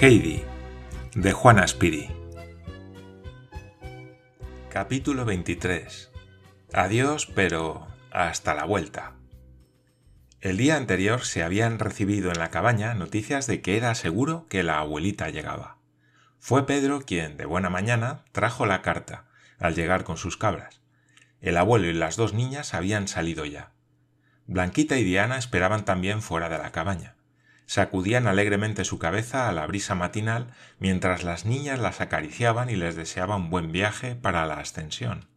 Heidi, de Juana Spiri. Capítulo 23. Adiós, pero hasta la vuelta. El día anterior se habían recibido en la cabaña noticias de que era seguro que la abuelita llegaba. Fue Pedro quien, de buena mañana, trajo la carta, al llegar con sus cabras. El abuelo y las dos niñas habían salido ya. Blanquita y Diana esperaban también fuera de la cabaña sacudían alegremente su cabeza a la brisa matinal mientras las niñas las acariciaban y les deseaban buen viaje para la ascensión.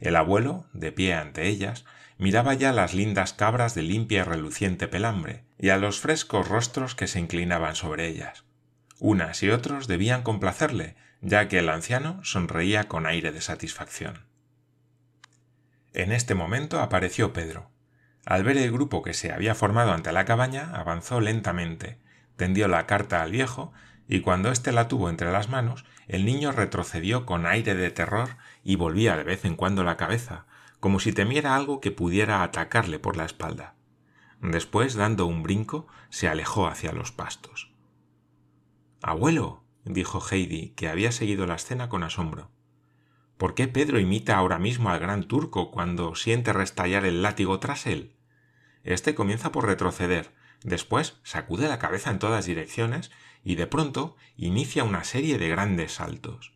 El abuelo, de pie ante ellas, miraba ya las lindas cabras de limpia y reluciente pelambre, y a los frescos rostros que se inclinaban sobre ellas. Unas y otros debían complacerle, ya que el anciano sonreía con aire de satisfacción. En este momento apareció Pedro. Al ver el grupo que se había formado ante la cabaña, avanzó lentamente, tendió la carta al viejo, y cuando éste la tuvo entre las manos, el niño retrocedió con aire de terror y volvía de vez en cuando la cabeza, como si temiera algo que pudiera atacarle por la espalda. Después, dando un brinco, se alejó hacia los pastos. Abuelo, dijo Heidi, que había seguido la escena con asombro. ¿Por qué Pedro imita ahora mismo al gran turco cuando siente restallar el látigo tras él? Este comienza por retroceder, después sacude la cabeza en todas direcciones y de pronto inicia una serie de grandes saltos.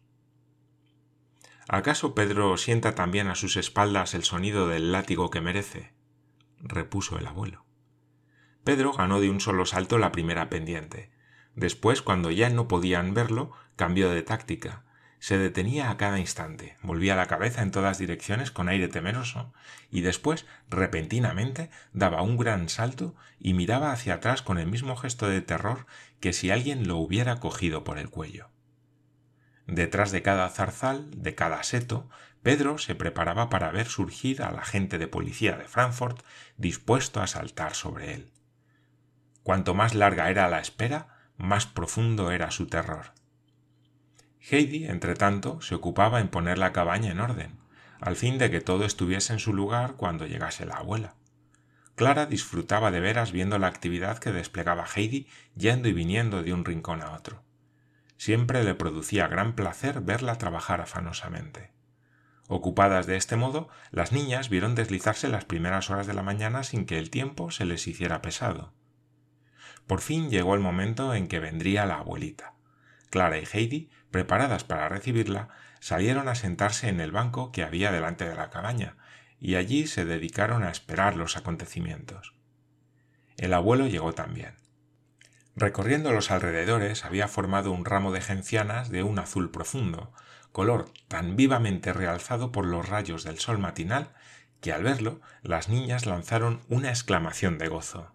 ¿Acaso Pedro sienta también a sus espaldas el sonido del látigo que merece? repuso el abuelo. Pedro ganó de un solo salto la primera pendiente. Después, cuando ya no podían verlo, cambió de táctica se detenía a cada instante, volvía la cabeza en todas direcciones con aire temeroso, y después, repentinamente, daba un gran salto y miraba hacia atrás con el mismo gesto de terror que si alguien lo hubiera cogido por el cuello. Detrás de cada zarzal, de cada seto, Pedro se preparaba para ver surgir al agente de policía de Frankfurt dispuesto a saltar sobre él. Cuanto más larga era la espera, más profundo era su terror. Heidi, entre tanto, se ocupaba en poner la cabaña en orden, al fin de que todo estuviese en su lugar cuando llegase la abuela. Clara disfrutaba de veras viendo la actividad que desplegaba Heidi yendo y viniendo de un rincón a otro. Siempre le producía gran placer verla trabajar afanosamente. Ocupadas de este modo, las niñas vieron deslizarse las primeras horas de la mañana sin que el tiempo se les hiciera pesado. Por fin llegó el momento en que vendría la abuelita. Clara y Heidi preparadas para recibirla, salieron a sentarse en el banco que había delante de la cabaña, y allí se dedicaron a esperar los acontecimientos. El abuelo llegó también. Recorriendo los alrededores había formado un ramo de gencianas de un azul profundo, color tan vivamente realzado por los rayos del sol matinal que al verlo las niñas lanzaron una exclamación de gozo.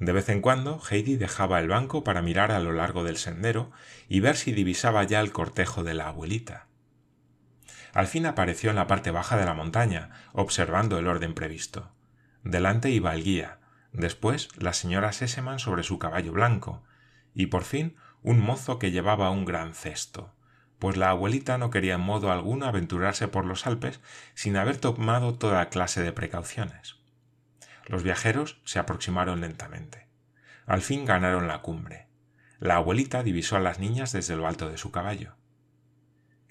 De vez en cuando Heidi dejaba el banco para mirar a lo largo del sendero y ver si divisaba ya el cortejo de la abuelita. Al fin apareció en la parte baja de la montaña, observando el orden previsto. Delante iba el guía, después la señora Seseman sobre su caballo blanco, y por fin un mozo que llevaba un gran cesto, pues la abuelita no quería en modo alguno aventurarse por los Alpes sin haber tomado toda clase de precauciones. Los viajeros se aproximaron lentamente. Al fin ganaron la cumbre. La abuelita divisó a las niñas desde lo alto de su caballo.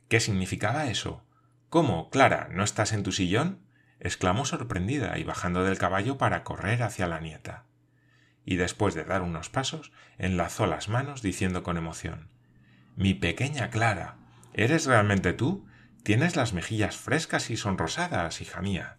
¿Qué significaba eso? ¿Cómo, Clara, no estás en tu sillón? Exclamó sorprendida y bajando del caballo para correr hacia la nieta. Y después de dar unos pasos, enlazó las manos diciendo con emoción Mi pequeña Clara, ¿eres realmente tú? Tienes las mejillas frescas y sonrosadas, hija mía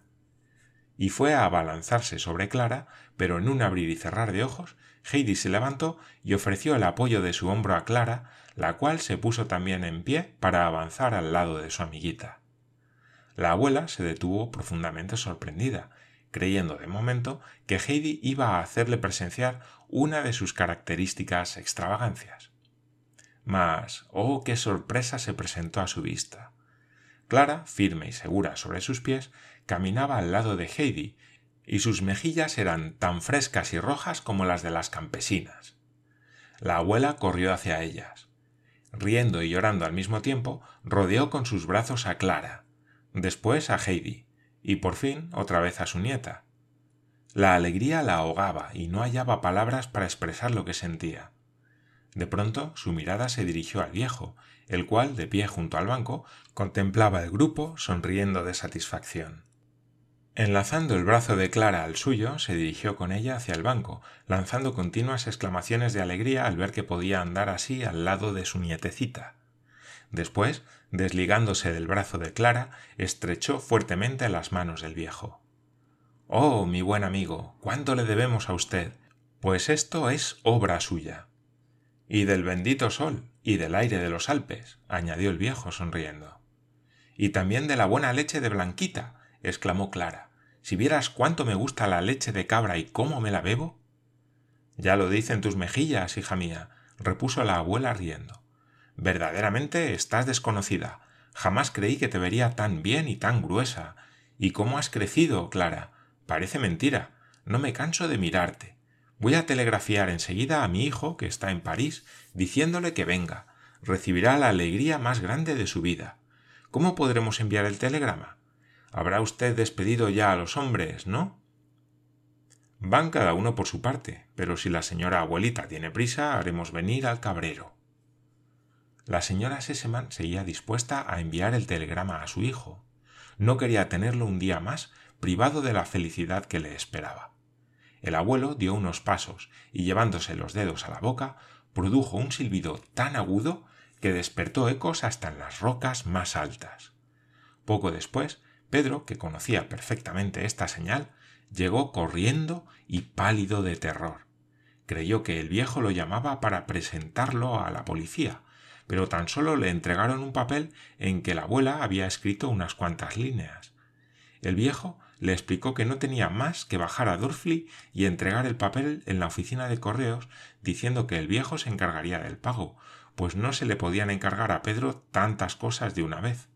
y fue a abalanzarse sobre Clara, pero en un abrir y cerrar de ojos, Heidi se levantó y ofreció el apoyo de su hombro a Clara, la cual se puso también en pie para avanzar al lado de su amiguita. La abuela se detuvo profundamente sorprendida, creyendo de momento que Heidi iba a hacerle presenciar una de sus características extravagancias. Mas, oh, qué sorpresa se presentó a su vista. Clara, firme y segura sobre sus pies, caminaba al lado de Heidi, y sus mejillas eran tan frescas y rojas como las de las campesinas. La abuela corrió hacia ellas. Riendo y llorando al mismo tiempo, rodeó con sus brazos a Clara, después a Heidi, y por fin otra vez a su nieta. La alegría la ahogaba y no hallaba palabras para expresar lo que sentía. De pronto su mirada se dirigió al viejo, el cual, de pie junto al banco, contemplaba el grupo sonriendo de satisfacción. Enlazando el brazo de Clara al suyo, se dirigió con ella hacia el banco, lanzando continuas exclamaciones de alegría al ver que podía andar así al lado de su nietecita. Después, desligándose del brazo de Clara, estrechó fuertemente las manos del viejo. Oh, mi buen amigo, cuánto le debemos a usted. Pues esto es obra suya. Y del bendito sol, y del aire de los Alpes, añadió el viejo sonriendo. Y también de la buena leche de Blanquita, exclamó Clara. Si vieras cuánto me gusta la leche de cabra y cómo me la bebo. Ya lo dicen tus mejillas, hija mía, repuso la abuela riendo. Verdaderamente estás desconocida. Jamás creí que te vería tan bien y tan gruesa. ¿Y cómo has crecido, Clara? Parece mentira. No me canso de mirarte. Voy a telegrafiar enseguida a mi hijo, que está en París, diciéndole que venga. Recibirá la alegría más grande de su vida. ¿Cómo podremos enviar el telegrama? Habrá usted despedido ya a los hombres, ¿no? Van cada uno por su parte, pero si la señora abuelita tiene prisa, haremos venir al cabrero. La señora Seseman seguía dispuesta a enviar el telegrama a su hijo. No quería tenerlo un día más privado de la felicidad que le esperaba. El abuelo dio unos pasos y llevándose los dedos a la boca, produjo un silbido tan agudo que despertó ecos hasta en las rocas más altas. Poco después Pedro, que conocía perfectamente esta señal, llegó corriendo y pálido de terror. Creyó que el viejo lo llamaba para presentarlo a la policía, pero tan solo le entregaron un papel en que la abuela había escrito unas cuantas líneas. El viejo le explicó que no tenía más que bajar a Durfli y entregar el papel en la oficina de correos, diciendo que el viejo se encargaría del pago, pues no se le podían encargar a Pedro tantas cosas de una vez.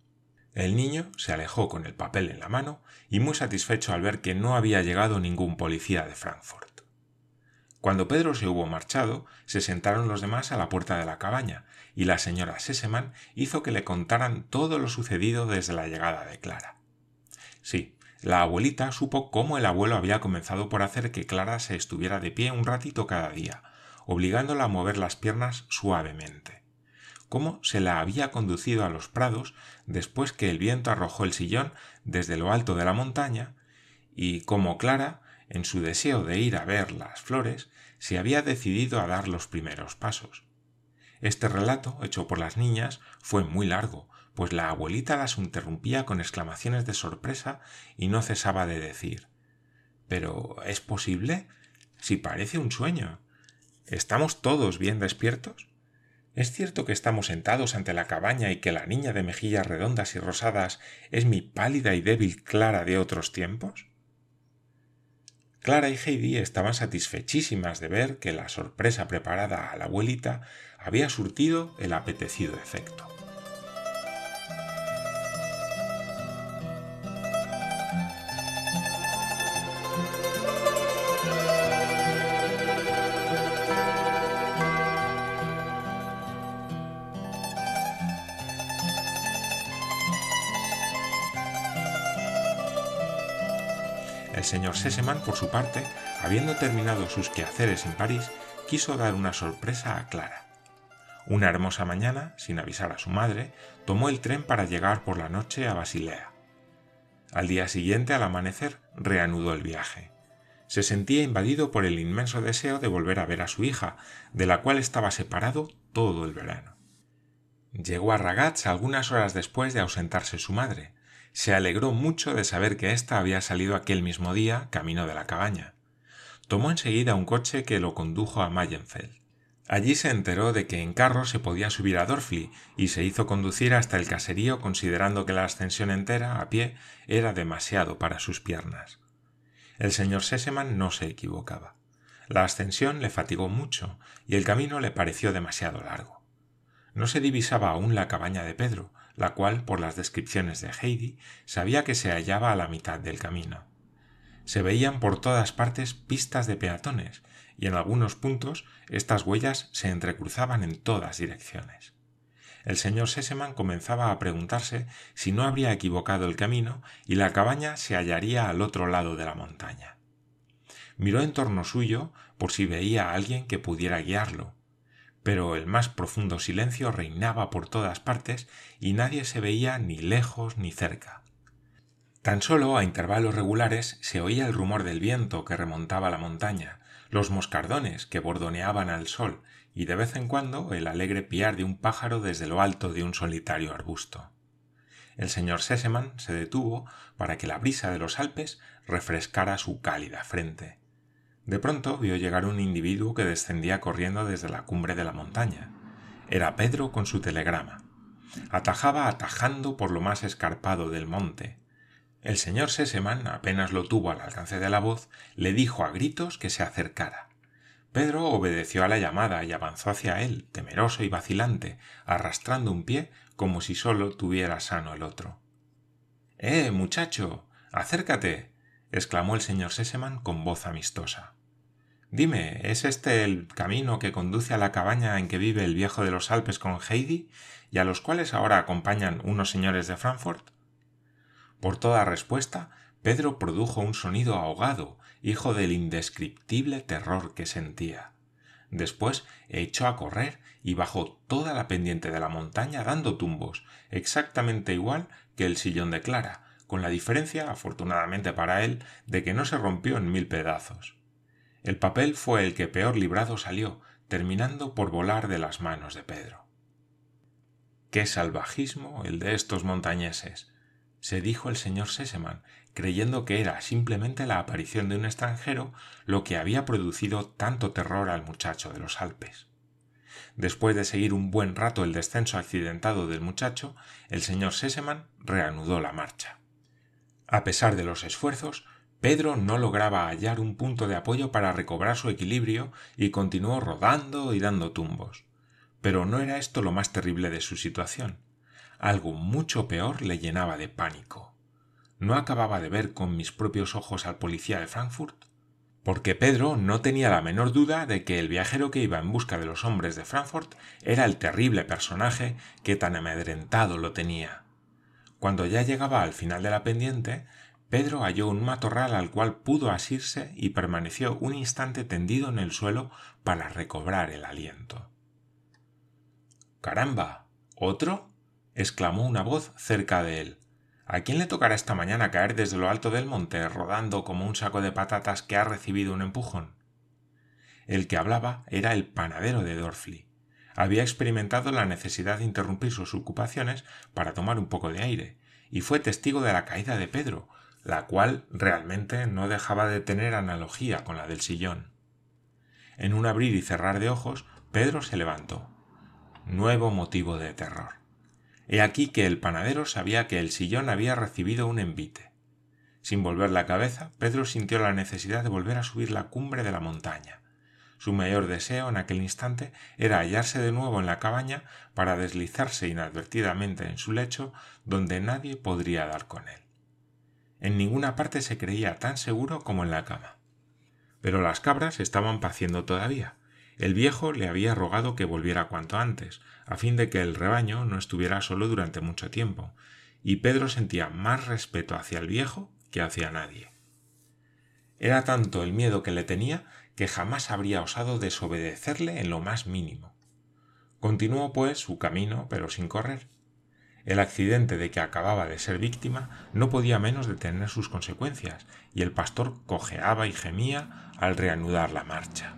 El niño se alejó con el papel en la mano y muy satisfecho al ver que no había llegado ningún policía de Frankfurt. Cuando Pedro se hubo marchado, se sentaron los demás a la puerta de la cabaña, y la señora Sesemann hizo que le contaran todo lo sucedido desde la llegada de Clara. Sí, la abuelita supo cómo el abuelo había comenzado por hacer que Clara se estuviera de pie un ratito cada día, obligándola a mover las piernas suavemente cómo se la había conducido a los prados después que el viento arrojó el sillón desde lo alto de la montaña, y cómo Clara, en su deseo de ir a ver las flores, se había decidido a dar los primeros pasos. Este relato, hecho por las niñas, fue muy largo, pues la abuelita las interrumpía con exclamaciones de sorpresa y no cesaba de decir Pero ¿es posible? Si parece un sueño. ¿Estamos todos bien despiertos? ¿Es cierto que estamos sentados ante la cabaña y que la niña de mejillas redondas y rosadas es mi pálida y débil Clara de otros tiempos? Clara y Heidi estaban satisfechísimas de ver que la sorpresa preparada a la abuelita había surtido el apetecido efecto. El señor Sesemann, por su parte, habiendo terminado sus quehaceres en París, quiso dar una sorpresa a Clara. Una hermosa mañana, sin avisar a su madre, tomó el tren para llegar por la noche a Basilea. Al día siguiente, al amanecer, reanudó el viaje. Se sentía invadido por el inmenso deseo de volver a ver a su hija, de la cual estaba separado todo el verano. Llegó a Ragaz algunas horas después de ausentarse su madre, se alegró mucho de saber que ésta había salido aquel mismo día camino de la cabaña. Tomó enseguida un coche que lo condujo a Mayenfeld. Allí se enteró de que en carro se podía subir a Dorfli y se hizo conducir hasta el caserío considerando que la ascensión entera a pie era demasiado para sus piernas. El señor Sesemann no se equivocaba. La ascensión le fatigó mucho y el camino le pareció demasiado largo. No se divisaba aún la cabaña de Pedro, la cual, por las descripciones de Heidi, sabía que se hallaba a la mitad del camino. Se veían por todas partes pistas de peatones, y en algunos puntos estas huellas se entrecruzaban en todas direcciones. El señor Seseman comenzaba a preguntarse si no habría equivocado el camino y la cabaña se hallaría al otro lado de la montaña. Miró en torno suyo por si veía a alguien que pudiera guiarlo, pero el más profundo silencio reinaba por todas partes y nadie se veía ni lejos ni cerca. Tan solo a intervalos regulares se oía el rumor del viento que remontaba la montaña, los moscardones que bordoneaban al sol y de vez en cuando el alegre piar de un pájaro desde lo alto de un solitario arbusto. El señor Seseman se detuvo para que la brisa de los Alpes refrescara su cálida frente. De pronto vio llegar un individuo que descendía corriendo desde la cumbre de la montaña. Era Pedro con su telegrama. Atajaba atajando por lo más escarpado del monte. El señor Seseman apenas lo tuvo al alcance de la voz, le dijo a gritos que se acercara. Pedro obedeció a la llamada y avanzó hacia él, temeroso y vacilante, arrastrando un pie como si solo tuviera sano el otro. Eh, muchacho. acércate. exclamó el señor Seseman con voz amistosa. Dime, ¿es este el camino que conduce a la cabaña en que vive el viejo de los Alpes con Heidi, y a los cuales ahora acompañan unos señores de Frankfurt? Por toda respuesta, Pedro produjo un sonido ahogado, hijo del indescriptible terror que sentía. Después echó a correr y bajó toda la pendiente de la montaña dando tumbos, exactamente igual que el sillón de Clara, con la diferencia, afortunadamente para él, de que no se rompió en mil pedazos. El papel fue el que peor librado salió, terminando por volar de las manos de Pedro. Qué salvajismo el de estos montañeses, se dijo el señor Seseman, creyendo que era simplemente la aparición de un extranjero lo que había producido tanto terror al muchacho de los Alpes. Después de seguir un buen rato el descenso accidentado del muchacho, el señor Seseman reanudó la marcha. A pesar de los esfuerzos, Pedro no lograba hallar un punto de apoyo para recobrar su equilibrio y continuó rodando y dando tumbos. Pero no era esto lo más terrible de su situación. Algo mucho peor le llenaba de pánico. ¿No acababa de ver con mis propios ojos al policía de Frankfurt? Porque Pedro no tenía la menor duda de que el viajero que iba en busca de los hombres de Frankfurt era el terrible personaje que tan amedrentado lo tenía. Cuando ya llegaba al final de la pendiente, Pedro halló un matorral al cual pudo asirse y permaneció un instante tendido en el suelo para recobrar el aliento. Caramba. ¿Otro? exclamó una voz cerca de él. ¿A quién le tocará esta mañana caer desde lo alto del monte, rodando como un saco de patatas que ha recibido un empujón? El que hablaba era el panadero de Dorfli. Había experimentado la necesidad de interrumpir sus ocupaciones para tomar un poco de aire, y fue testigo de la caída de Pedro, la cual realmente no dejaba de tener analogía con la del sillón. En un abrir y cerrar de ojos, Pedro se levantó. Nuevo motivo de terror. He aquí que el panadero sabía que el sillón había recibido un envite. Sin volver la cabeza, Pedro sintió la necesidad de volver a subir la cumbre de la montaña. Su mayor deseo en aquel instante era hallarse de nuevo en la cabaña para deslizarse inadvertidamente en su lecho donde nadie podría dar con él. En ninguna parte se creía tan seguro como en la cama. Pero las cabras estaban paciendo todavía. El viejo le había rogado que volviera cuanto antes, a fin de que el rebaño no estuviera solo durante mucho tiempo, y Pedro sentía más respeto hacia el viejo que hacia nadie. Era tanto el miedo que le tenía que jamás habría osado desobedecerle en lo más mínimo. Continuó, pues, su camino, pero sin correr. El accidente de que acababa de ser víctima no podía menos de tener sus consecuencias, y el pastor cojeaba y gemía al reanudar la marcha.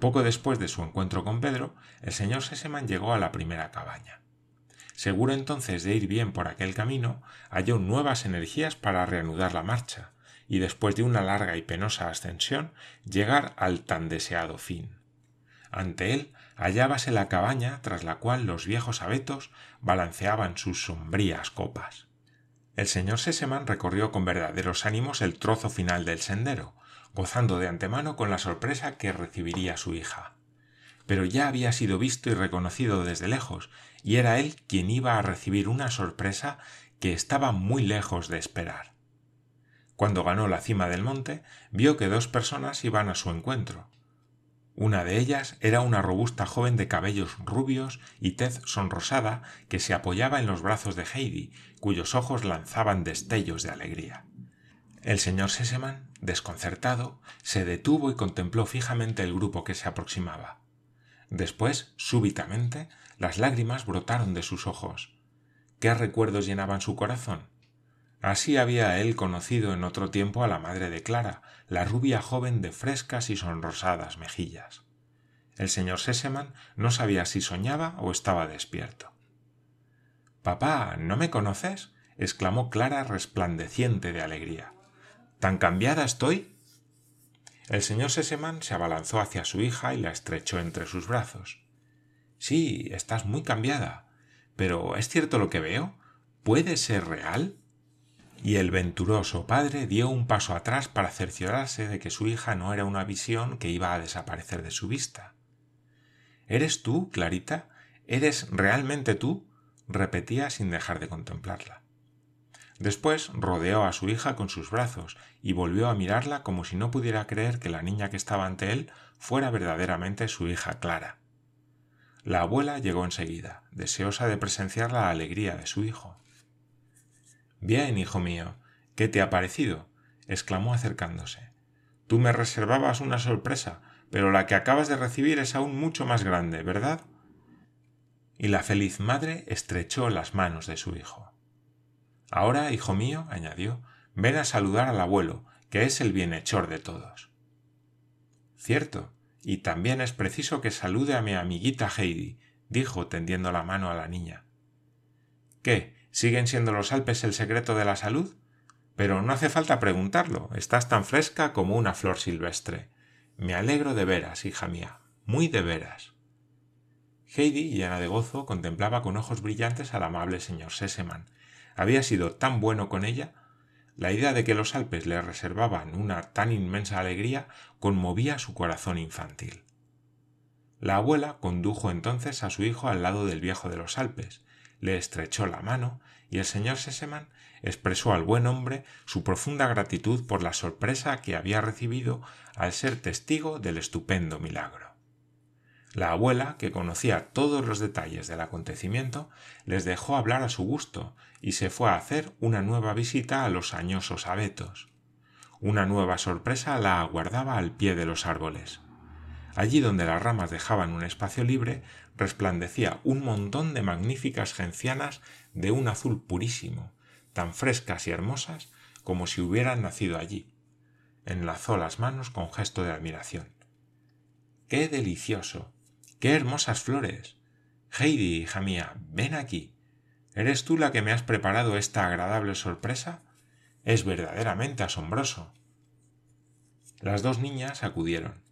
Poco después de su encuentro con Pedro, el señor Seseman llegó a la primera cabaña. Seguro entonces de ir bien por aquel camino, halló nuevas energías para reanudar la marcha, y después de una larga y penosa ascensión, llegar al tan deseado fin. Ante él hallábase la cabaña tras la cual los viejos abetos balanceaban sus sombrías copas. El señor Seseman recorrió con verdaderos ánimos el trozo final del sendero, gozando de antemano con la sorpresa que recibiría su hija. Pero ya había sido visto y reconocido desde lejos, y era él quien iba a recibir una sorpresa que estaba muy lejos de esperar. Cuando ganó la cima del monte, vio que dos personas iban a su encuentro. Una de ellas era una robusta joven de cabellos rubios y tez sonrosada que se apoyaba en los brazos de Heidi, cuyos ojos lanzaban destellos de alegría. El señor Sesemann, desconcertado, se detuvo y contempló fijamente el grupo que se aproximaba. Después, súbitamente, las lágrimas brotaron de sus ojos. ¿Qué recuerdos llenaban su corazón? Así había él conocido en otro tiempo a la madre de Clara, la rubia joven de frescas y sonrosadas mejillas. El señor Sesemann no sabía si soñaba o estaba despierto. Papá, ¿no me conoces? exclamó Clara resplandeciente de alegría. ¿Tan cambiada estoy? El señor Sesemann se abalanzó hacia su hija y la estrechó entre sus brazos. Sí, estás muy cambiada. Pero ¿es cierto lo que veo? ¿Puede ser real? Y el venturoso padre dio un paso atrás para cerciorarse de que su hija no era una visión que iba a desaparecer de su vista. ¿Eres tú, Clarita? ¿Eres realmente tú? repetía sin dejar de contemplarla. Después rodeó a su hija con sus brazos y volvió a mirarla como si no pudiera creer que la niña que estaba ante él fuera verdaderamente su hija Clara. La abuela llegó enseguida, deseosa de presenciar la alegría de su hijo. Bien, hijo mío, ¿qué te ha parecido? exclamó acercándose. Tú me reservabas una sorpresa, pero la que acabas de recibir es aún mucho más grande, ¿verdad? Y la feliz madre estrechó las manos de su hijo. Ahora, hijo mío, añadió, ven a saludar al abuelo, que es el bienhechor de todos. Cierto, y también es preciso que salude a mi amiguita Heidi, dijo tendiendo la mano a la niña. ¿Qué? ¿Siguen siendo los Alpes el secreto de la salud? Pero no hace falta preguntarlo, estás tan fresca como una flor silvestre. Me alegro de veras, hija mía, muy de veras. Heidi, llena de gozo, contemplaba con ojos brillantes al amable señor Sesemann. Había sido tan bueno con ella. La idea de que los Alpes le reservaban una tan inmensa alegría conmovía su corazón infantil. La abuela condujo entonces a su hijo al lado del viejo de los Alpes, le estrechó la mano y el señor Sesemann expresó al buen hombre su profunda gratitud por la sorpresa que había recibido al ser testigo del estupendo milagro. La abuela, que conocía todos los detalles del acontecimiento, les dejó hablar a su gusto y se fue a hacer una nueva visita a los añosos abetos. Una nueva sorpresa la aguardaba al pie de los árboles. Allí donde las ramas dejaban un espacio libre, resplandecía un montón de magníficas gencianas de un azul purísimo, tan frescas y hermosas como si hubieran nacido allí. Enlazó las manos con gesto de admiración. ¡Qué delicioso! ¡Qué hermosas flores! Heidi, hija mía, ven aquí. ¿Eres tú la que me has preparado esta agradable sorpresa? Es verdaderamente asombroso. Las dos niñas acudieron.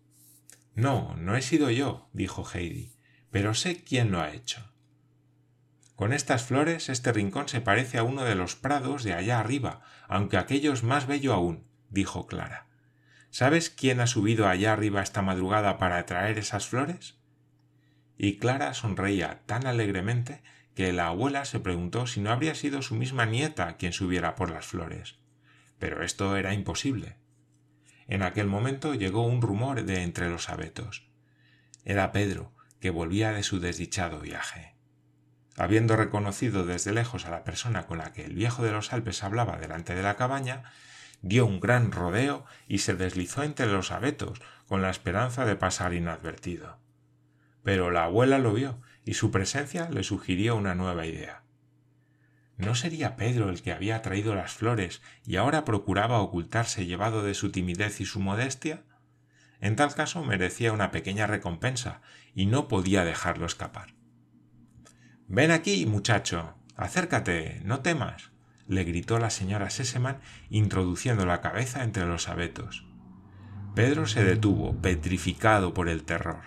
No, no he sido yo, dijo Heidi pero sé quién lo ha hecho. Con estas flores este rincón se parece a uno de los prados de allá arriba, aunque aquello es más bello aún, dijo Clara. ¿Sabes quién ha subido allá arriba esta madrugada para traer esas flores? Y Clara sonreía tan alegremente que la abuela se preguntó si no habría sido su misma nieta quien subiera por las flores. Pero esto era imposible. En aquel momento llegó un rumor de entre los abetos. Era Pedro, que volvía de su desdichado viaje. Habiendo reconocido desde lejos a la persona con la que el viejo de los Alpes hablaba delante de la cabaña, dio un gran rodeo y se deslizó entre los abetos con la esperanza de pasar inadvertido. Pero la abuela lo vio y su presencia le sugirió una nueva idea. ¿No sería Pedro el que había traído las flores y ahora procuraba ocultarse llevado de su timidez y su modestia? En tal caso merecía una pequeña recompensa y no podía dejarlo escapar. Ven aquí, muchacho. Acércate. No temas. le gritó la señora Sesemann introduciendo la cabeza entre los abetos. Pedro se detuvo, petrificado por el terror.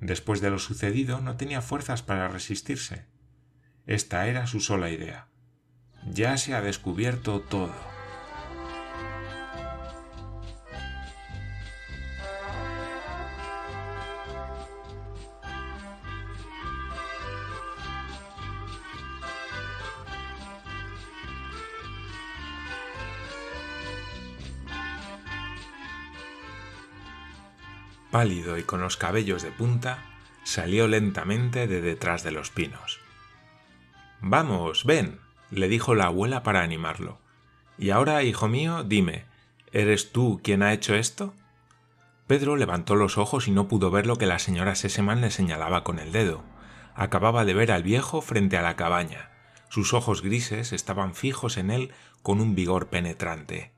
Después de lo sucedido no tenía fuerzas para resistirse. Esta era su sola idea. Ya se ha descubierto todo. Pálido y con los cabellos de punta, salió lentamente de detrás de los pinos. Vamos, ven, le dijo la abuela para animarlo. Y ahora, hijo mío, dime, ¿eres tú quien ha hecho esto? Pedro levantó los ojos y no pudo ver lo que la señora Seseman le señalaba con el dedo. Acababa de ver al viejo frente a la cabaña. Sus ojos grises estaban fijos en él con un vigor penetrante.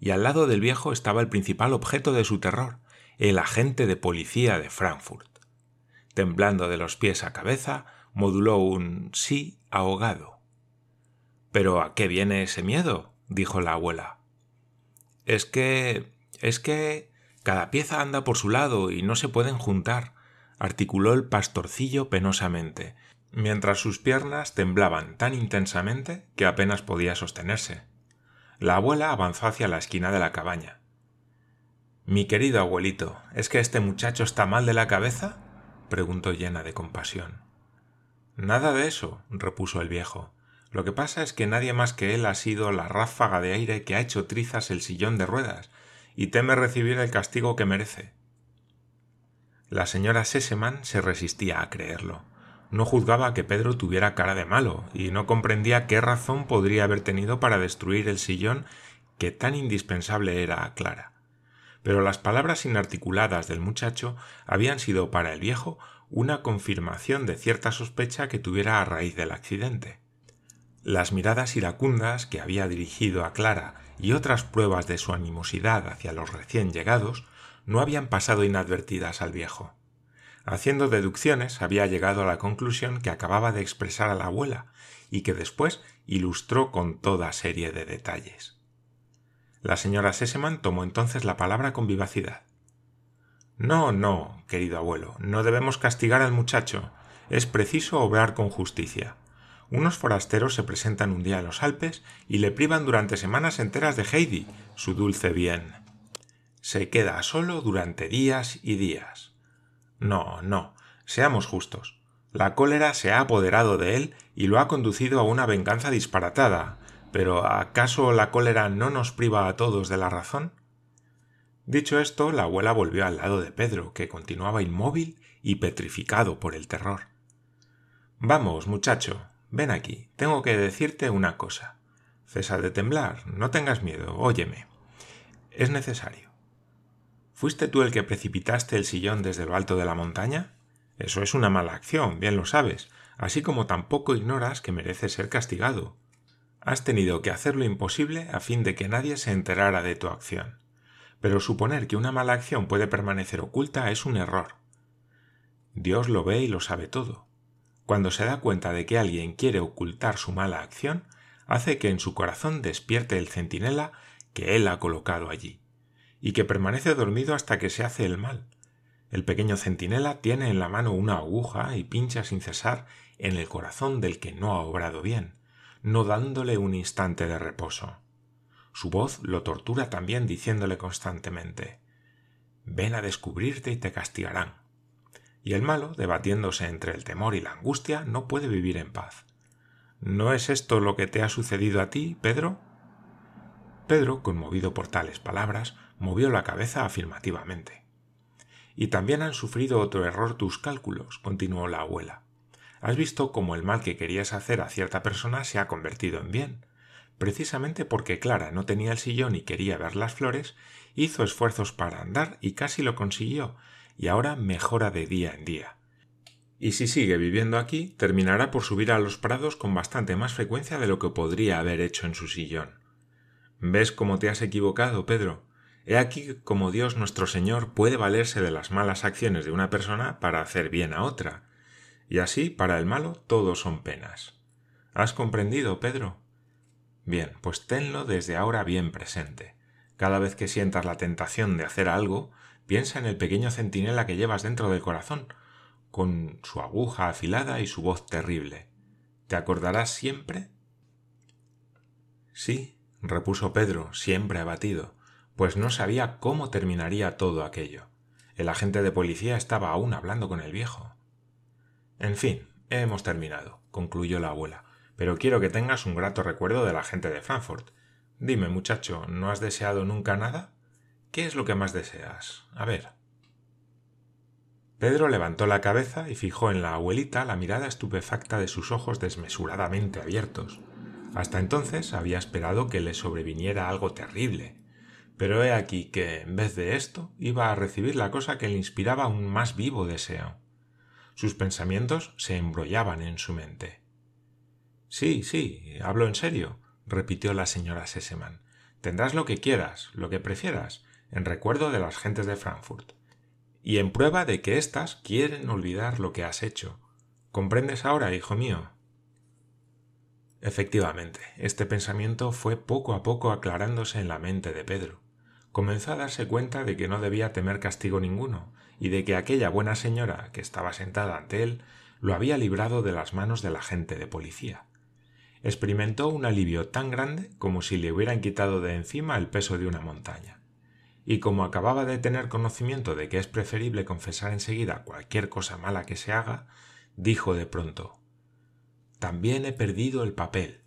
Y al lado del viejo estaba el principal objeto de su terror, el agente de policía de Frankfurt. Temblando de los pies a cabeza, moduló un sí ahogado. ¿Pero a qué viene ese miedo? dijo la abuela. Es que. es que. Cada pieza anda por su lado y no se pueden juntar, articuló el pastorcillo penosamente, mientras sus piernas temblaban tan intensamente que apenas podía sostenerse. La abuela avanzó hacia la esquina de la cabaña. Mi querido abuelito, ¿es que este muchacho está mal de la cabeza? preguntó llena de compasión. Nada de eso, repuso el viejo. Lo que pasa es que nadie más que él ha sido la ráfaga de aire que ha hecho trizas el sillón de ruedas, y teme recibir el castigo que merece. La señora Seseman se resistía a creerlo. No juzgaba que Pedro tuviera cara de malo, y no comprendía qué razón podría haber tenido para destruir el sillón que tan indispensable era a Clara. Pero las palabras inarticuladas del muchacho habían sido para el viejo una confirmación de cierta sospecha que tuviera a raíz del accidente. Las miradas iracundas que había dirigido a Clara y otras pruebas de su animosidad hacia los recién llegados no habían pasado inadvertidas al viejo. Haciendo deducciones había llegado a la conclusión que acababa de expresar a la abuela y que después ilustró con toda serie de detalles. La señora Seseman tomó entonces la palabra con vivacidad. No, no, querido abuelo, no debemos castigar al muchacho. Es preciso obrar con justicia. Unos forasteros se presentan un día en los Alpes y le privan durante semanas enteras de Heidi, su dulce bien. Se queda solo durante días y días. No, no, seamos justos. La cólera se ha apoderado de él y lo ha conducido a una venganza disparatada. Pero ¿acaso la cólera no nos priva a todos de la razón? Dicho esto, la abuela volvió al lado de Pedro, que continuaba inmóvil y petrificado por el terror. Vamos, muchacho, Ven aquí, tengo que decirte una cosa. Cesa de temblar, no tengas miedo, óyeme. Es necesario. ¿Fuiste tú el que precipitaste el sillón desde lo alto de la montaña? Eso es una mala acción, bien lo sabes, así como tampoco ignoras que merece ser castigado. Has tenido que hacer lo imposible a fin de que nadie se enterara de tu acción. Pero suponer que una mala acción puede permanecer oculta es un error. Dios lo ve y lo sabe todo. Cuando se da cuenta de que alguien quiere ocultar su mala acción, hace que en su corazón despierte el centinela que él ha colocado allí, y que permanece dormido hasta que se hace el mal. El pequeño centinela tiene en la mano una aguja y pincha sin cesar en el corazón del que no ha obrado bien, no dándole un instante de reposo. Su voz lo tortura también diciéndole constantemente Ven a descubrirte y te castigarán y el malo, debatiéndose entre el temor y la angustia, no puede vivir en paz. ¿No es esto lo que te ha sucedido a ti, Pedro? Pedro, conmovido por tales palabras, movió la cabeza afirmativamente. Y también han sufrido otro error tus cálculos, continuó la abuela. Has visto cómo el mal que querías hacer a cierta persona se ha convertido en bien. Precisamente porque Clara no tenía el sillón y quería ver las flores, hizo esfuerzos para andar y casi lo consiguió, y ahora mejora de día en día. Y si sigue viviendo aquí, terminará por subir a los prados con bastante más frecuencia de lo que podría haber hecho en su sillón. ¿Ves cómo te has equivocado, Pedro? He aquí cómo Dios nuestro Señor puede valerse de las malas acciones de una persona para hacer bien a otra. Y así, para el malo, todos son penas. ¿Has comprendido, Pedro? Bien, pues tenlo desde ahora bien presente. Cada vez que sientas la tentación de hacer algo, Piensa en el pequeño centinela que llevas dentro del corazón, con su aguja afilada y su voz terrible. ¿Te acordarás siempre? Sí, repuso Pedro, siempre abatido, pues no sabía cómo terminaría todo aquello. El agente de policía estaba aún hablando con el viejo. En fin, hemos terminado, concluyó la abuela, pero quiero que tengas un grato recuerdo de la gente de Frankfurt. Dime, muchacho, ¿no has deseado nunca nada? ¿Qué es lo que más deseas? A ver. Pedro levantó la cabeza y fijó en la abuelita la mirada estupefacta de sus ojos desmesuradamente abiertos. Hasta entonces había esperado que le sobreviniera algo terrible, pero he aquí que, en vez de esto, iba a recibir la cosa que le inspiraba un más vivo deseo. Sus pensamientos se embrollaban en su mente. Sí, sí, hablo en serio, repitió la señora Sesemann. Tendrás lo que quieras, lo que prefieras, en recuerdo de las gentes de Frankfurt y en prueba de que éstas quieren olvidar lo que has hecho. ¿Comprendes ahora, hijo mío? Efectivamente, este pensamiento fue poco a poco aclarándose en la mente de Pedro. Comenzó a darse cuenta de que no debía temer castigo ninguno, y de que aquella buena señora que estaba sentada ante él lo había librado de las manos del agente de policía. Experimentó un alivio tan grande como si le hubieran quitado de encima el peso de una montaña y como acababa de tener conocimiento de que es preferible confesar enseguida cualquier cosa mala que se haga, dijo de pronto También he perdido el papel.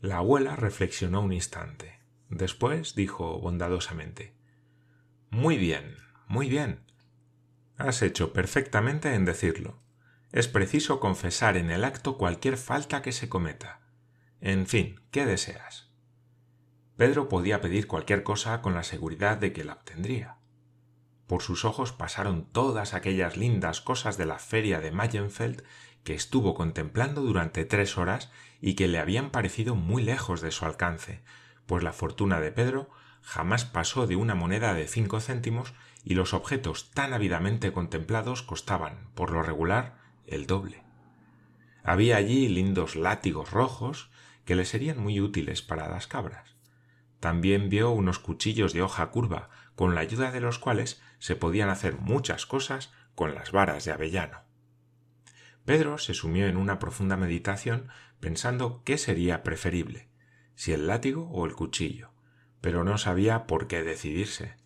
La abuela reflexionó un instante. Después dijo bondadosamente Muy bien, muy bien. Has hecho perfectamente en decirlo. Es preciso confesar en el acto cualquier falta que se cometa. En fin, ¿qué deseas? Pedro podía pedir cualquier cosa con la seguridad de que la obtendría. Por sus ojos pasaron todas aquellas lindas cosas de la feria de Mayenfeld que estuvo contemplando durante tres horas y que le habían parecido muy lejos de su alcance, pues la fortuna de Pedro jamás pasó de una moneda de cinco céntimos y los objetos tan ávidamente contemplados costaban, por lo regular, el doble. Había allí lindos látigos rojos que le serían muy útiles para las cabras. También vio unos cuchillos de hoja curva, con la ayuda de los cuales se podían hacer muchas cosas con las varas de avellano. Pedro se sumió en una profunda meditación pensando qué sería preferible, si el látigo o el cuchillo, pero no sabía por qué decidirse.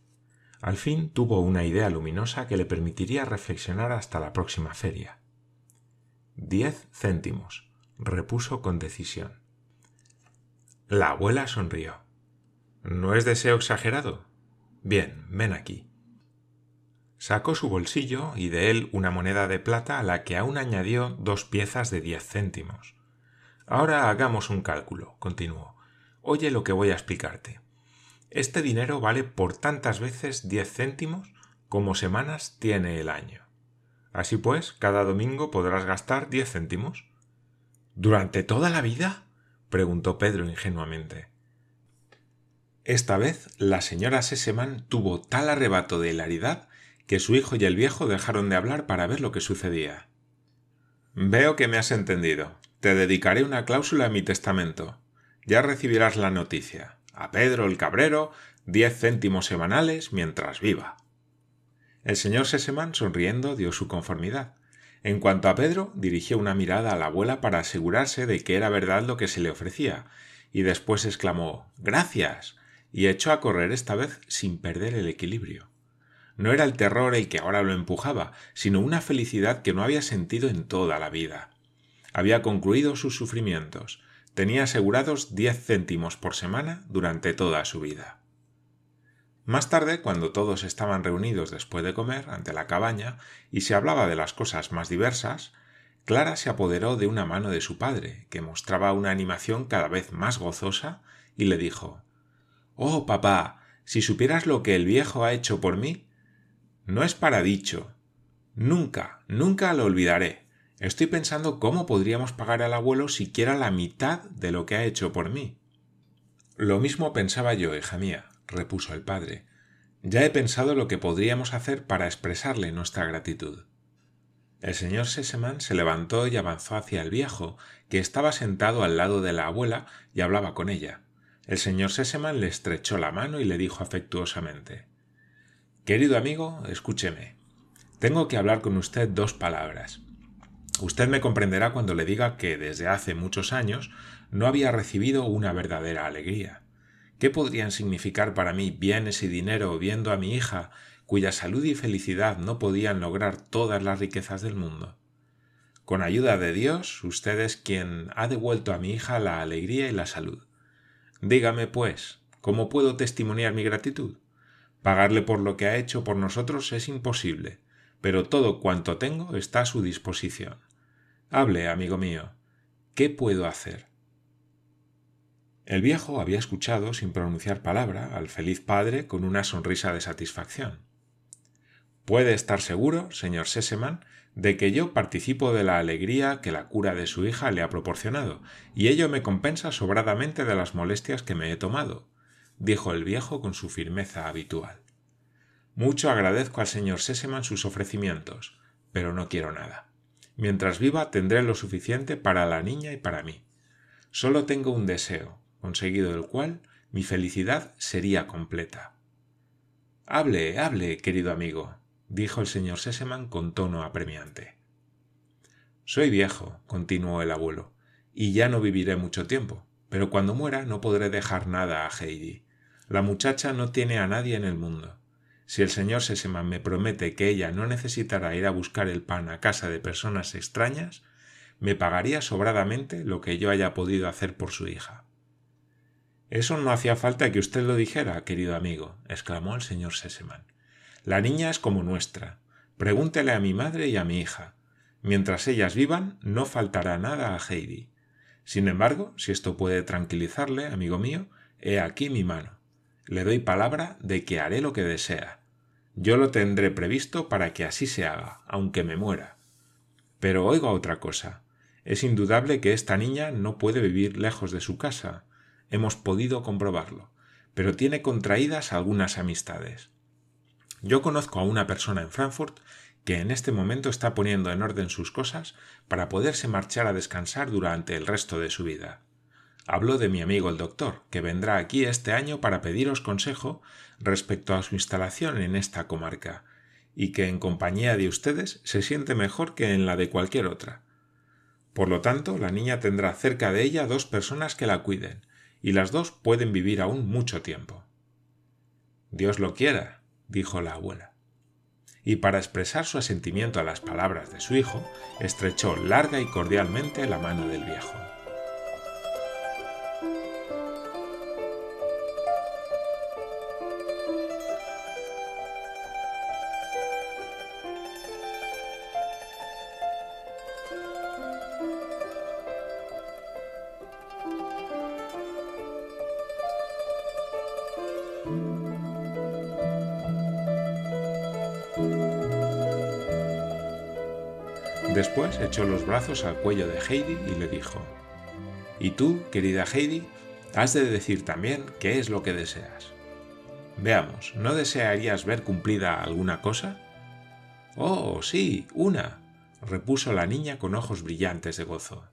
Al fin tuvo una idea luminosa que le permitiría reflexionar hasta la próxima feria. Diez céntimos, repuso con decisión. La abuela sonrió. ¿No es deseo exagerado? Bien, ven aquí. Sacó su bolsillo y de él una moneda de plata a la que aún añadió dos piezas de diez céntimos. Ahora hagamos un cálculo, continuó. Oye lo que voy a explicarte. Este dinero vale por tantas veces diez céntimos como semanas tiene el año. Así pues, cada domingo podrás gastar diez céntimos. ¿Durante toda la vida? preguntó Pedro ingenuamente. Esta vez la señora Sesemann tuvo tal arrebato de hilaridad que su hijo y el viejo dejaron de hablar para ver lo que sucedía. Veo que me has entendido. Te dedicaré una cláusula en mi testamento. Ya recibirás la noticia. A Pedro el Cabrero, diez céntimos semanales mientras viva. El señor Sesemann, sonriendo, dio su conformidad. En cuanto a Pedro, dirigió una mirada a la abuela para asegurarse de que era verdad lo que se le ofrecía, y después exclamó Gracias y echó a correr esta vez sin perder el equilibrio. No era el terror el que ahora lo empujaba, sino una felicidad que no había sentido en toda la vida. Había concluido sus sufrimientos, tenía asegurados diez céntimos por semana durante toda su vida. Más tarde, cuando todos estaban reunidos después de comer ante la cabaña y se hablaba de las cosas más diversas, Clara se apoderó de una mano de su padre, que mostraba una animación cada vez más gozosa, y le dijo Oh, papá, si supieras lo que el viejo ha hecho por mí. No es para dicho. Nunca, nunca lo olvidaré. Estoy pensando cómo podríamos pagar al abuelo siquiera la mitad de lo que ha hecho por mí. Lo mismo pensaba yo, hija mía, repuso el padre. Ya he pensado lo que podríamos hacer para expresarle nuestra gratitud. El señor Sesemann se levantó y avanzó hacia el viejo, que estaba sentado al lado de la abuela y hablaba con ella. El señor Sesemann le estrechó la mano y le dijo afectuosamente Querido amigo, escúcheme. Tengo que hablar con usted dos palabras. Usted me comprenderá cuando le diga que desde hace muchos años no había recibido una verdadera alegría. ¿Qué podrían significar para mí bienes y dinero viendo a mi hija, cuya salud y felicidad no podían lograr todas las riquezas del mundo? Con ayuda de Dios, usted es quien ha devuelto a mi hija la alegría y la salud. Dígame, pues, ¿cómo puedo testimoniar mi gratitud? Pagarle por lo que ha hecho por nosotros es imposible, pero todo cuanto tengo está a su disposición. Hable, amigo mío. ¿Qué puedo hacer? El viejo había escuchado sin pronunciar palabra al feliz padre con una sonrisa de satisfacción. Puede estar seguro, señor Seseman, de que yo participo de la alegría que la cura de su hija le ha proporcionado, y ello me compensa sobradamente de las molestias que me he tomado, dijo el viejo con su firmeza habitual. Mucho agradezco al señor Seseman sus ofrecimientos, pero no quiero nada. Mientras viva tendré lo suficiente para la niña y para mí. Solo tengo un deseo, conseguido el cual mi felicidad sería completa. Hable, hable, querido amigo, dijo el señor Seseman con tono apremiante. Soy viejo, continuó el abuelo, y ya no viviré mucho tiempo, pero cuando muera no podré dejar nada a Heidi. La muchacha no tiene a nadie en el mundo. Si el señor Seseman me promete que ella no necesitará ir a buscar el pan a casa de personas extrañas, me pagaría sobradamente lo que yo haya podido hacer por su hija. Eso no hacía falta que usted lo dijera, querido amigo, exclamó el señor Seseman. La niña es como nuestra. Pregúntele a mi madre y a mi hija. Mientras ellas vivan, no faltará nada a Heidi. Sin embargo, si esto puede tranquilizarle, amigo mío, he aquí mi mano. Le doy palabra de que haré lo que desea. Yo lo tendré previsto para que así se haga, aunque me muera. Pero oiga otra cosa. Es indudable que esta niña no puede vivir lejos de su casa. Hemos podido comprobarlo. Pero tiene contraídas algunas amistades. Yo conozco a una persona en Frankfurt que en este momento está poniendo en orden sus cosas para poderse marchar a descansar durante el resto de su vida. Hablo de mi amigo el doctor, que vendrá aquí este año para pediros consejo respecto a su instalación en esta comarca, y que en compañía de ustedes se siente mejor que en la de cualquier otra. Por lo tanto, la niña tendrá cerca de ella dos personas que la cuiden, y las dos pueden vivir aún mucho tiempo. Dios lo quiera, dijo la abuela. Y para expresar su asentimiento a las palabras de su hijo, estrechó larga y cordialmente la mano del viejo. Los brazos al cuello de Heidi y le dijo Y tú, querida Heidi, has de decir también qué es lo que deseas. Veamos, ¿no desearías ver cumplida alguna cosa? Oh, sí, una, repuso la niña con ojos brillantes de gozo.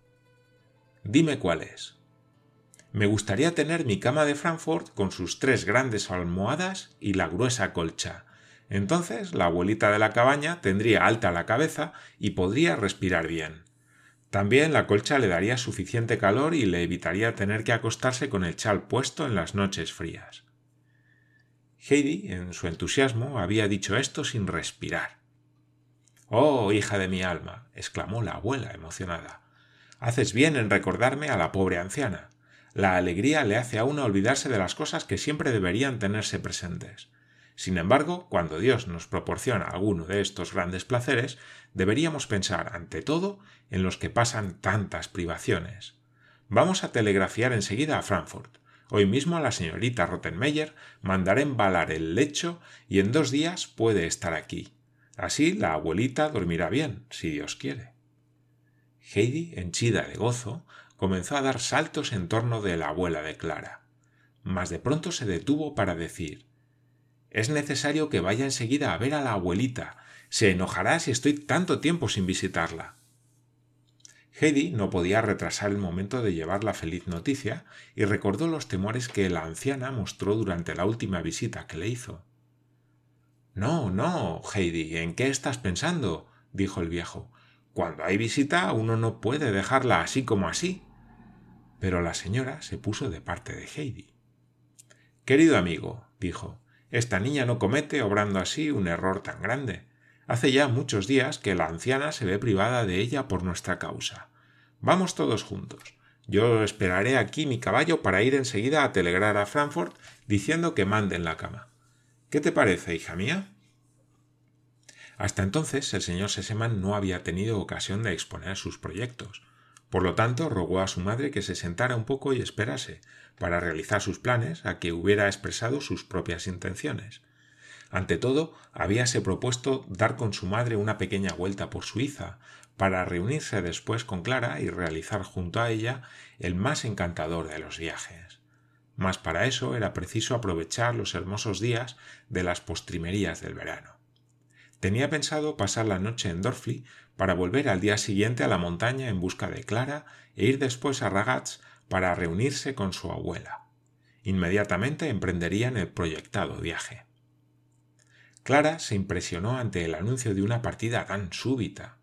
Dime cuál es. Me gustaría tener mi cama de Frankfurt con sus tres grandes almohadas y la gruesa colcha, entonces la abuelita de la cabaña tendría alta la cabeza y podría respirar bien. También la colcha le daría suficiente calor y le evitaría tener que acostarse con el chal puesto en las noches frías. Heidi, en su entusiasmo, había dicho esto sin respirar. Oh, hija de mi alma, exclamó la abuela emocionada. Haces bien en recordarme a la pobre anciana. La alegría le hace a una olvidarse de las cosas que siempre deberían tenerse presentes. Sin embargo, cuando Dios nos proporciona alguno de estos grandes placeres, deberíamos pensar, ante todo, en los que pasan tantas privaciones. Vamos a telegrafiar enseguida a Frankfurt. Hoy mismo a la señorita Rottenmeier mandaré embalar el lecho y en dos días puede estar aquí. Así la abuelita dormirá bien, si Dios quiere. Heidi, henchida de gozo, comenzó a dar saltos en torno de la abuela de Clara. Mas de pronto se detuvo para decir es necesario que vaya enseguida a ver a la abuelita. Se enojará si estoy tanto tiempo sin visitarla. Heidi no podía retrasar el momento de llevar la feliz noticia y recordó los temores que la anciana mostró durante la última visita que le hizo. No, no, Heidi, ¿en qué estás pensando? dijo el viejo. Cuando hay visita uno no puede dejarla así como así. Pero la señora se puso de parte de Heidi. Querido amigo, dijo, esta niña no comete, obrando así, un error tan grande. Hace ya muchos días que la anciana se ve privada de ella por nuestra causa. Vamos todos juntos. Yo esperaré aquí mi caballo para ir enseguida a telegrar a Frankfurt diciendo que manden la cama. ¿Qué te parece, hija mía? Hasta entonces el señor Seseman no había tenido ocasión de exponer sus proyectos. Por lo tanto, rogó a su madre que se sentara un poco y esperase, para realizar sus planes, a que hubiera expresado sus propias intenciones. Ante todo, habíase propuesto dar con su madre una pequeña vuelta por Suiza, para reunirse después con Clara y realizar junto a ella el más encantador de los viajes. Mas para eso era preciso aprovechar los hermosos días de las postrimerías del verano. Tenía pensado pasar la noche en Dorfli para volver al día siguiente a la montaña en busca de Clara e ir después a Ragaz para reunirse con su abuela. Inmediatamente emprenderían el proyectado viaje. Clara se impresionó ante el anuncio de una partida tan súbita,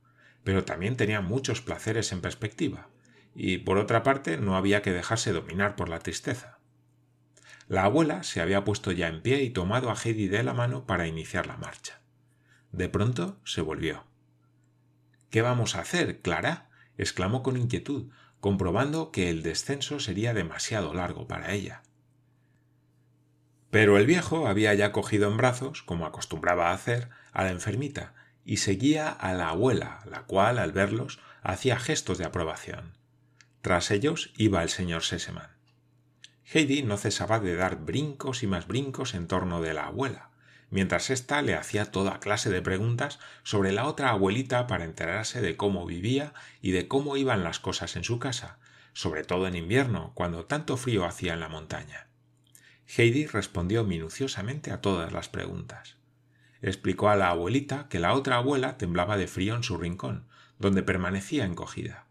pero también tenía muchos placeres en perspectiva, y por otra parte no había que dejarse dominar por la tristeza. La abuela se había puesto ya en pie y tomado a Heidi de la mano para iniciar la marcha. De pronto se volvió. ¿Qué vamos a hacer, Clara? exclamó con inquietud, comprobando que el descenso sería demasiado largo para ella. Pero el viejo había ya cogido en brazos, como acostumbraba a hacer, a la enfermita, y seguía a la abuela, la cual, al verlos, hacía gestos de aprobación. Tras ellos iba el señor Seseman. Heidi no cesaba de dar brincos y más brincos en torno de la abuela, mientras ésta le hacía toda clase de preguntas sobre la otra abuelita para enterarse de cómo vivía y de cómo iban las cosas en su casa, sobre todo en invierno, cuando tanto frío hacía en la montaña. Heidi respondió minuciosamente a todas las preguntas. Explicó a la abuelita que la otra abuela temblaba de frío en su rincón, donde permanecía encogida.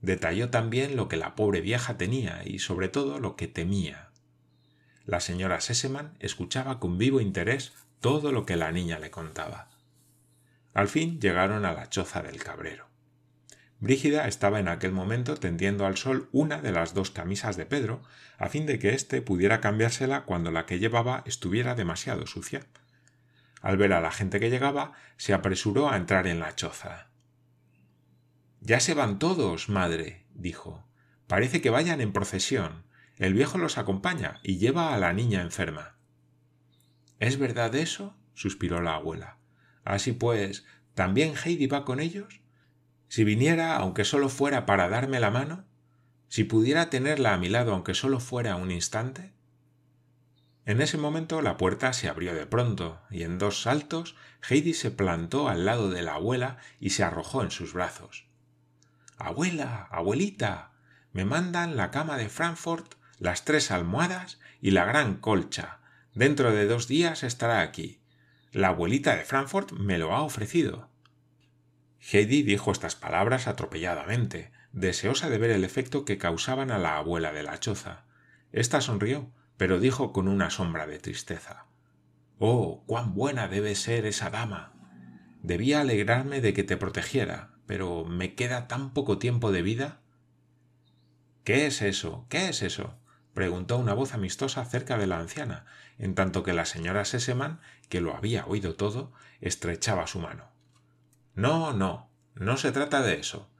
Detalló también lo que la pobre vieja tenía y sobre todo lo que temía. La señora Seseman escuchaba con vivo interés todo lo que la niña le contaba. Al fin llegaron a la choza del cabrero. Brígida estaba en aquel momento tendiendo al sol una de las dos camisas de Pedro, a fin de que éste pudiera cambiársela cuando la que llevaba estuviera demasiado sucia. Al ver a la gente que llegaba, se apresuró a entrar en la choza. Ya se van todos, madre, dijo. Parece que vayan en procesión. El viejo los acompaña y lleva a la niña enferma. ¿Es verdad eso? suspiró la abuela. Así pues, ¿también Heidi va con ellos? Si viniera, aunque solo fuera para darme la mano, si pudiera tenerla a mi lado, aunque solo fuera un instante. En ese momento la puerta se abrió de pronto, y en dos saltos Heidi se plantó al lado de la abuela y se arrojó en sus brazos. Abuela, abuelita, me mandan la cama de Frankfurt, las tres almohadas y la gran colcha. Dentro de dos días estará aquí. La abuelita de Frankfurt me lo ha ofrecido. Heidi dijo estas palabras atropelladamente, deseosa de ver el efecto que causaban a la abuela de la choza. Esta sonrió, pero dijo con una sombra de tristeza Oh, cuán buena debe ser esa dama. Debía alegrarme de que te protegiera, pero me queda tan poco tiempo de vida. ¿Qué es eso? ¿Qué es eso? preguntó una voz amistosa cerca de la anciana, en tanto que la señora Seseman, que lo había oído todo, estrechaba su mano. No, no, no se trata de eso.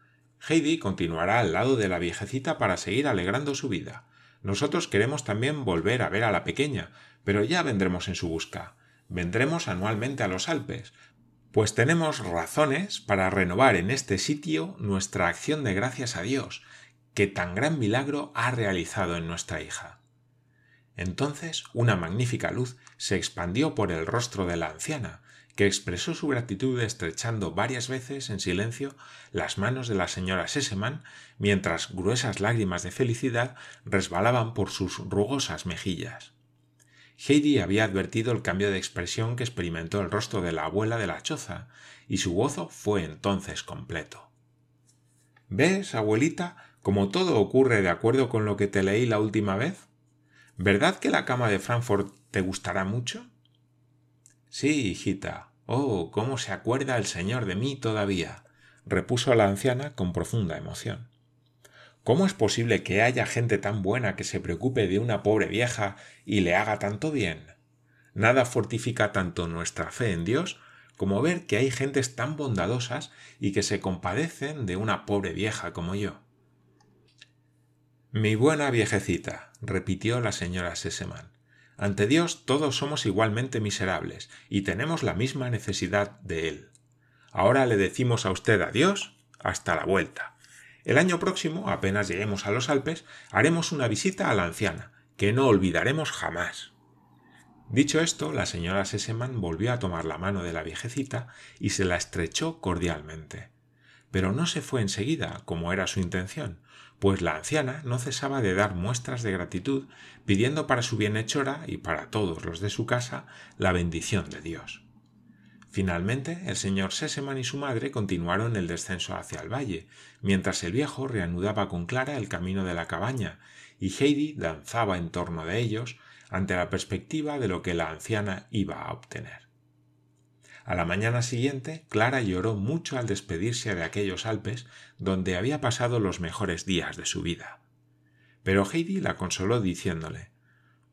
Heidi continuará al lado de la viejecita para seguir alegrando su vida. Nosotros queremos también volver a ver a la pequeña, pero ya vendremos en su busca. Vendremos anualmente a los Alpes, pues tenemos razones para renovar en este sitio nuestra acción de gracias a Dios, que tan gran milagro ha realizado en nuestra hija. Entonces una magnífica luz se expandió por el rostro de la anciana, que expresó su gratitud estrechando varias veces en silencio las manos de la señora Seseman, mientras gruesas lágrimas de felicidad resbalaban por sus rugosas mejillas. Heidi había advertido el cambio de expresión que experimentó el rostro de la abuela de la choza, y su gozo fue entonces completo. ¿Ves, abuelita, cómo todo ocurre de acuerdo con lo que te leí la última vez? ¿Verdad que la cama de Frankfurt te gustará mucho? Sí, hijita. Oh, cómo se acuerda el señor de mí todavía, repuso la anciana con profunda emoción. ¿Cómo es posible que haya gente tan buena que se preocupe de una pobre vieja y le haga tanto bien? Nada fortifica tanto nuestra fe en Dios como ver que hay gentes tan bondadosas y que se compadecen de una pobre vieja como yo. Mi buena viejecita, repitió la señora Seseman, Ante Dios todos somos igualmente miserables y tenemos la misma necesidad de Él. Ahora le decimos a usted adiós hasta la vuelta. El año próximo, apenas lleguemos a los Alpes, haremos una visita a la anciana, que no olvidaremos jamás. Dicho esto, la señora Seseman volvió a tomar la mano de la viejecita y se la estrechó cordialmente. Pero no se fue enseguida, como era su intención, pues la anciana no cesaba de dar muestras de gratitud, pidiendo para su bienhechora y para todos los de su casa la bendición de Dios. Finalmente, el señor Seseman y su madre continuaron el descenso hacia el valle, mientras el viejo reanudaba con Clara el camino de la cabaña, y Heidi danzaba en torno de ellos ante la perspectiva de lo que la anciana iba a obtener. A la mañana siguiente, Clara lloró mucho al despedirse de aquellos Alpes donde había pasado los mejores días de su vida. Pero Heidi la consoló diciéndole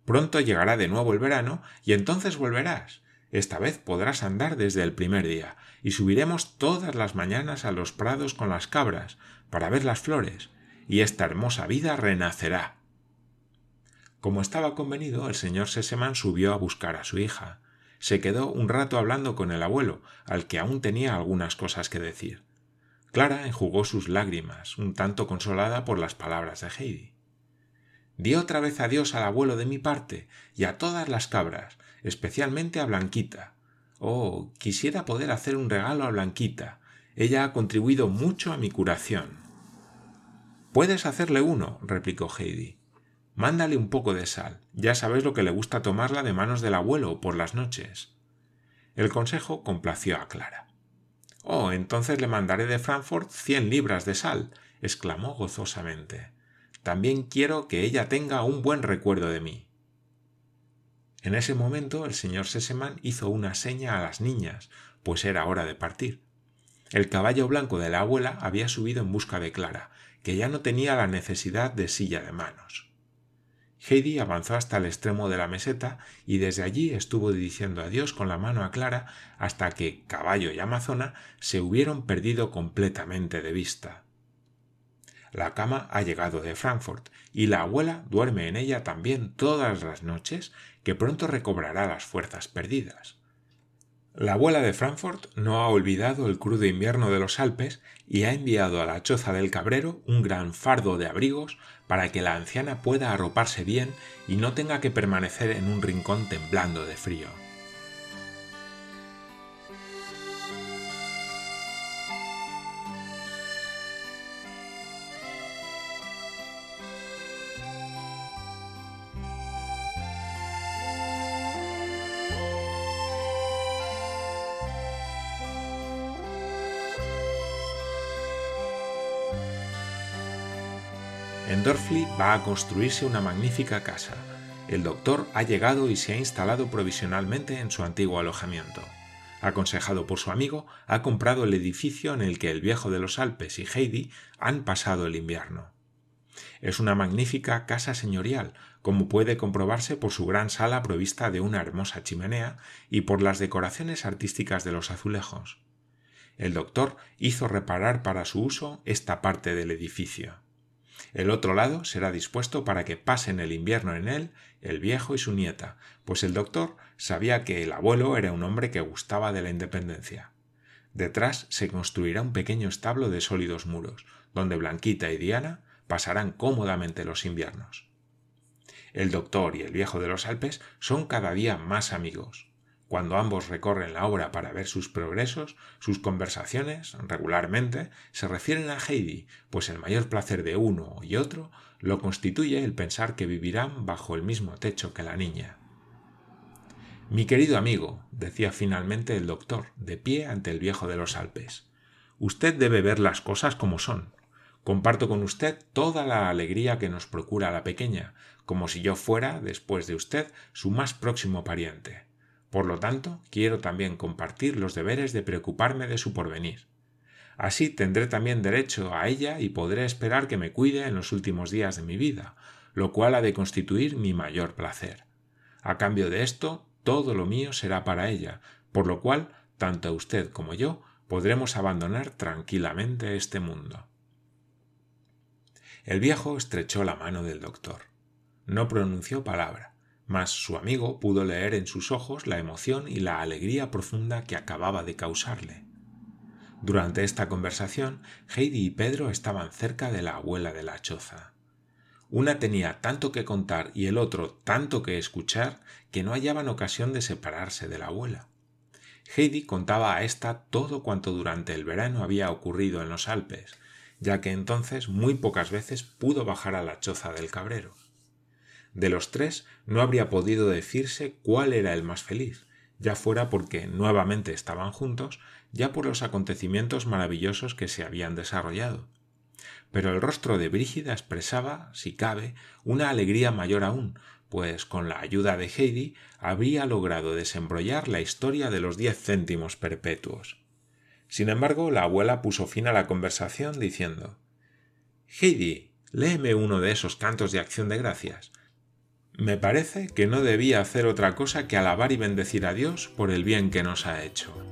Pronto llegará de nuevo el verano y entonces volverás. Esta vez podrás andar desde el primer día, y subiremos todas las mañanas a los prados con las cabras, para ver las flores, y esta hermosa vida renacerá. Como estaba convenido, el señor Seseman subió a buscar a su hija, se quedó un rato hablando con el abuelo, al que aún tenía algunas cosas que decir. Clara enjugó sus lágrimas, un tanto consolada por las palabras de Heidi. Di otra vez adiós al abuelo de mi parte y a todas las cabras, especialmente a Blanquita. Oh, quisiera poder hacer un regalo a Blanquita. Ella ha contribuido mucho a mi curación. Puedes hacerle uno, replicó Heidi. Mándale un poco de sal. Ya sabes lo que le gusta tomarla de manos del abuelo por las noches. El consejo complació a Clara. Oh, entonces le mandaré de Frankfurt cien libras de sal, exclamó gozosamente. También quiero que ella tenga un buen recuerdo de mí. En ese momento el señor Seseman hizo una seña a las niñas, pues era hora de partir. El caballo blanco de la abuela había subido en busca de Clara, que ya no tenía la necesidad de silla de manos. Heidi avanzó hasta el extremo de la meseta y desde allí estuvo diciendo adiós con la mano a Clara hasta que caballo y amazona se hubieron perdido completamente de vista. La cama ha llegado de Frankfurt y la abuela duerme en ella también todas las noches, que pronto recobrará las fuerzas perdidas. La abuela de Frankfurt no ha olvidado el crudo invierno de los Alpes y ha enviado a la choza del cabrero un gran fardo de abrigos para que la anciana pueda arroparse bien y no tenga que permanecer en un rincón temblando de frío. Va a construirse una magnífica casa. El doctor ha llegado y se ha instalado provisionalmente en su antiguo alojamiento. Aconsejado por su amigo, ha comprado el edificio en el que el viejo de los Alpes y Heidi han pasado el invierno. Es una magnífica casa señorial, como puede comprobarse por su gran sala provista de una hermosa chimenea y por las decoraciones artísticas de los azulejos. El doctor hizo reparar para su uso esta parte del edificio. El otro lado será dispuesto para que pasen el invierno en él el viejo y su nieta, pues el doctor sabía que el abuelo era un hombre que gustaba de la independencia. Detrás se construirá un pequeño establo de sólidos muros, donde Blanquita y Diana pasarán cómodamente los inviernos. El doctor y el viejo de los Alpes son cada día más amigos. Cuando ambos recorren la obra para ver sus progresos, sus conversaciones, regularmente, se refieren a Heidi, pues el mayor placer de uno y otro lo constituye el pensar que vivirán bajo el mismo techo que la niña. Mi querido amigo, decía finalmente el doctor, de pie ante el viejo de los Alpes, usted debe ver las cosas como son. Comparto con usted toda la alegría que nos procura la pequeña, como si yo fuera, después de usted, su más próximo pariente. Por lo tanto, quiero también compartir los deberes de preocuparme de su porvenir. Así tendré también derecho a ella y podré esperar que me cuide en los últimos días de mi vida, lo cual ha de constituir mi mayor placer. A cambio de esto, todo lo mío será para ella, por lo cual, tanto usted como yo podremos abandonar tranquilamente este mundo. El viejo estrechó la mano del doctor. No pronunció palabra mas su amigo pudo leer en sus ojos la emoción y la alegría profunda que acababa de causarle. Durante esta conversación, Heidi y Pedro estaban cerca de la abuela de la choza. Una tenía tanto que contar y el otro tanto que escuchar que no hallaban ocasión de separarse de la abuela. Heidi contaba a ésta todo cuanto durante el verano había ocurrido en los Alpes, ya que entonces muy pocas veces pudo bajar a la choza del cabrero. De los tres no habría podido decirse cuál era el más feliz, ya fuera porque nuevamente estaban juntos, ya por los acontecimientos maravillosos que se habían desarrollado. Pero el rostro de Brígida expresaba, si cabe, una alegría mayor aún, pues con la ayuda de Heidi habría logrado desembrollar la historia de los diez céntimos perpetuos. Sin embargo, la abuela puso fin a la conversación diciendo Heidi, léeme uno de esos cantos de acción de gracias. Me parece que no debía hacer otra cosa que alabar y bendecir a Dios por el bien que nos ha hecho.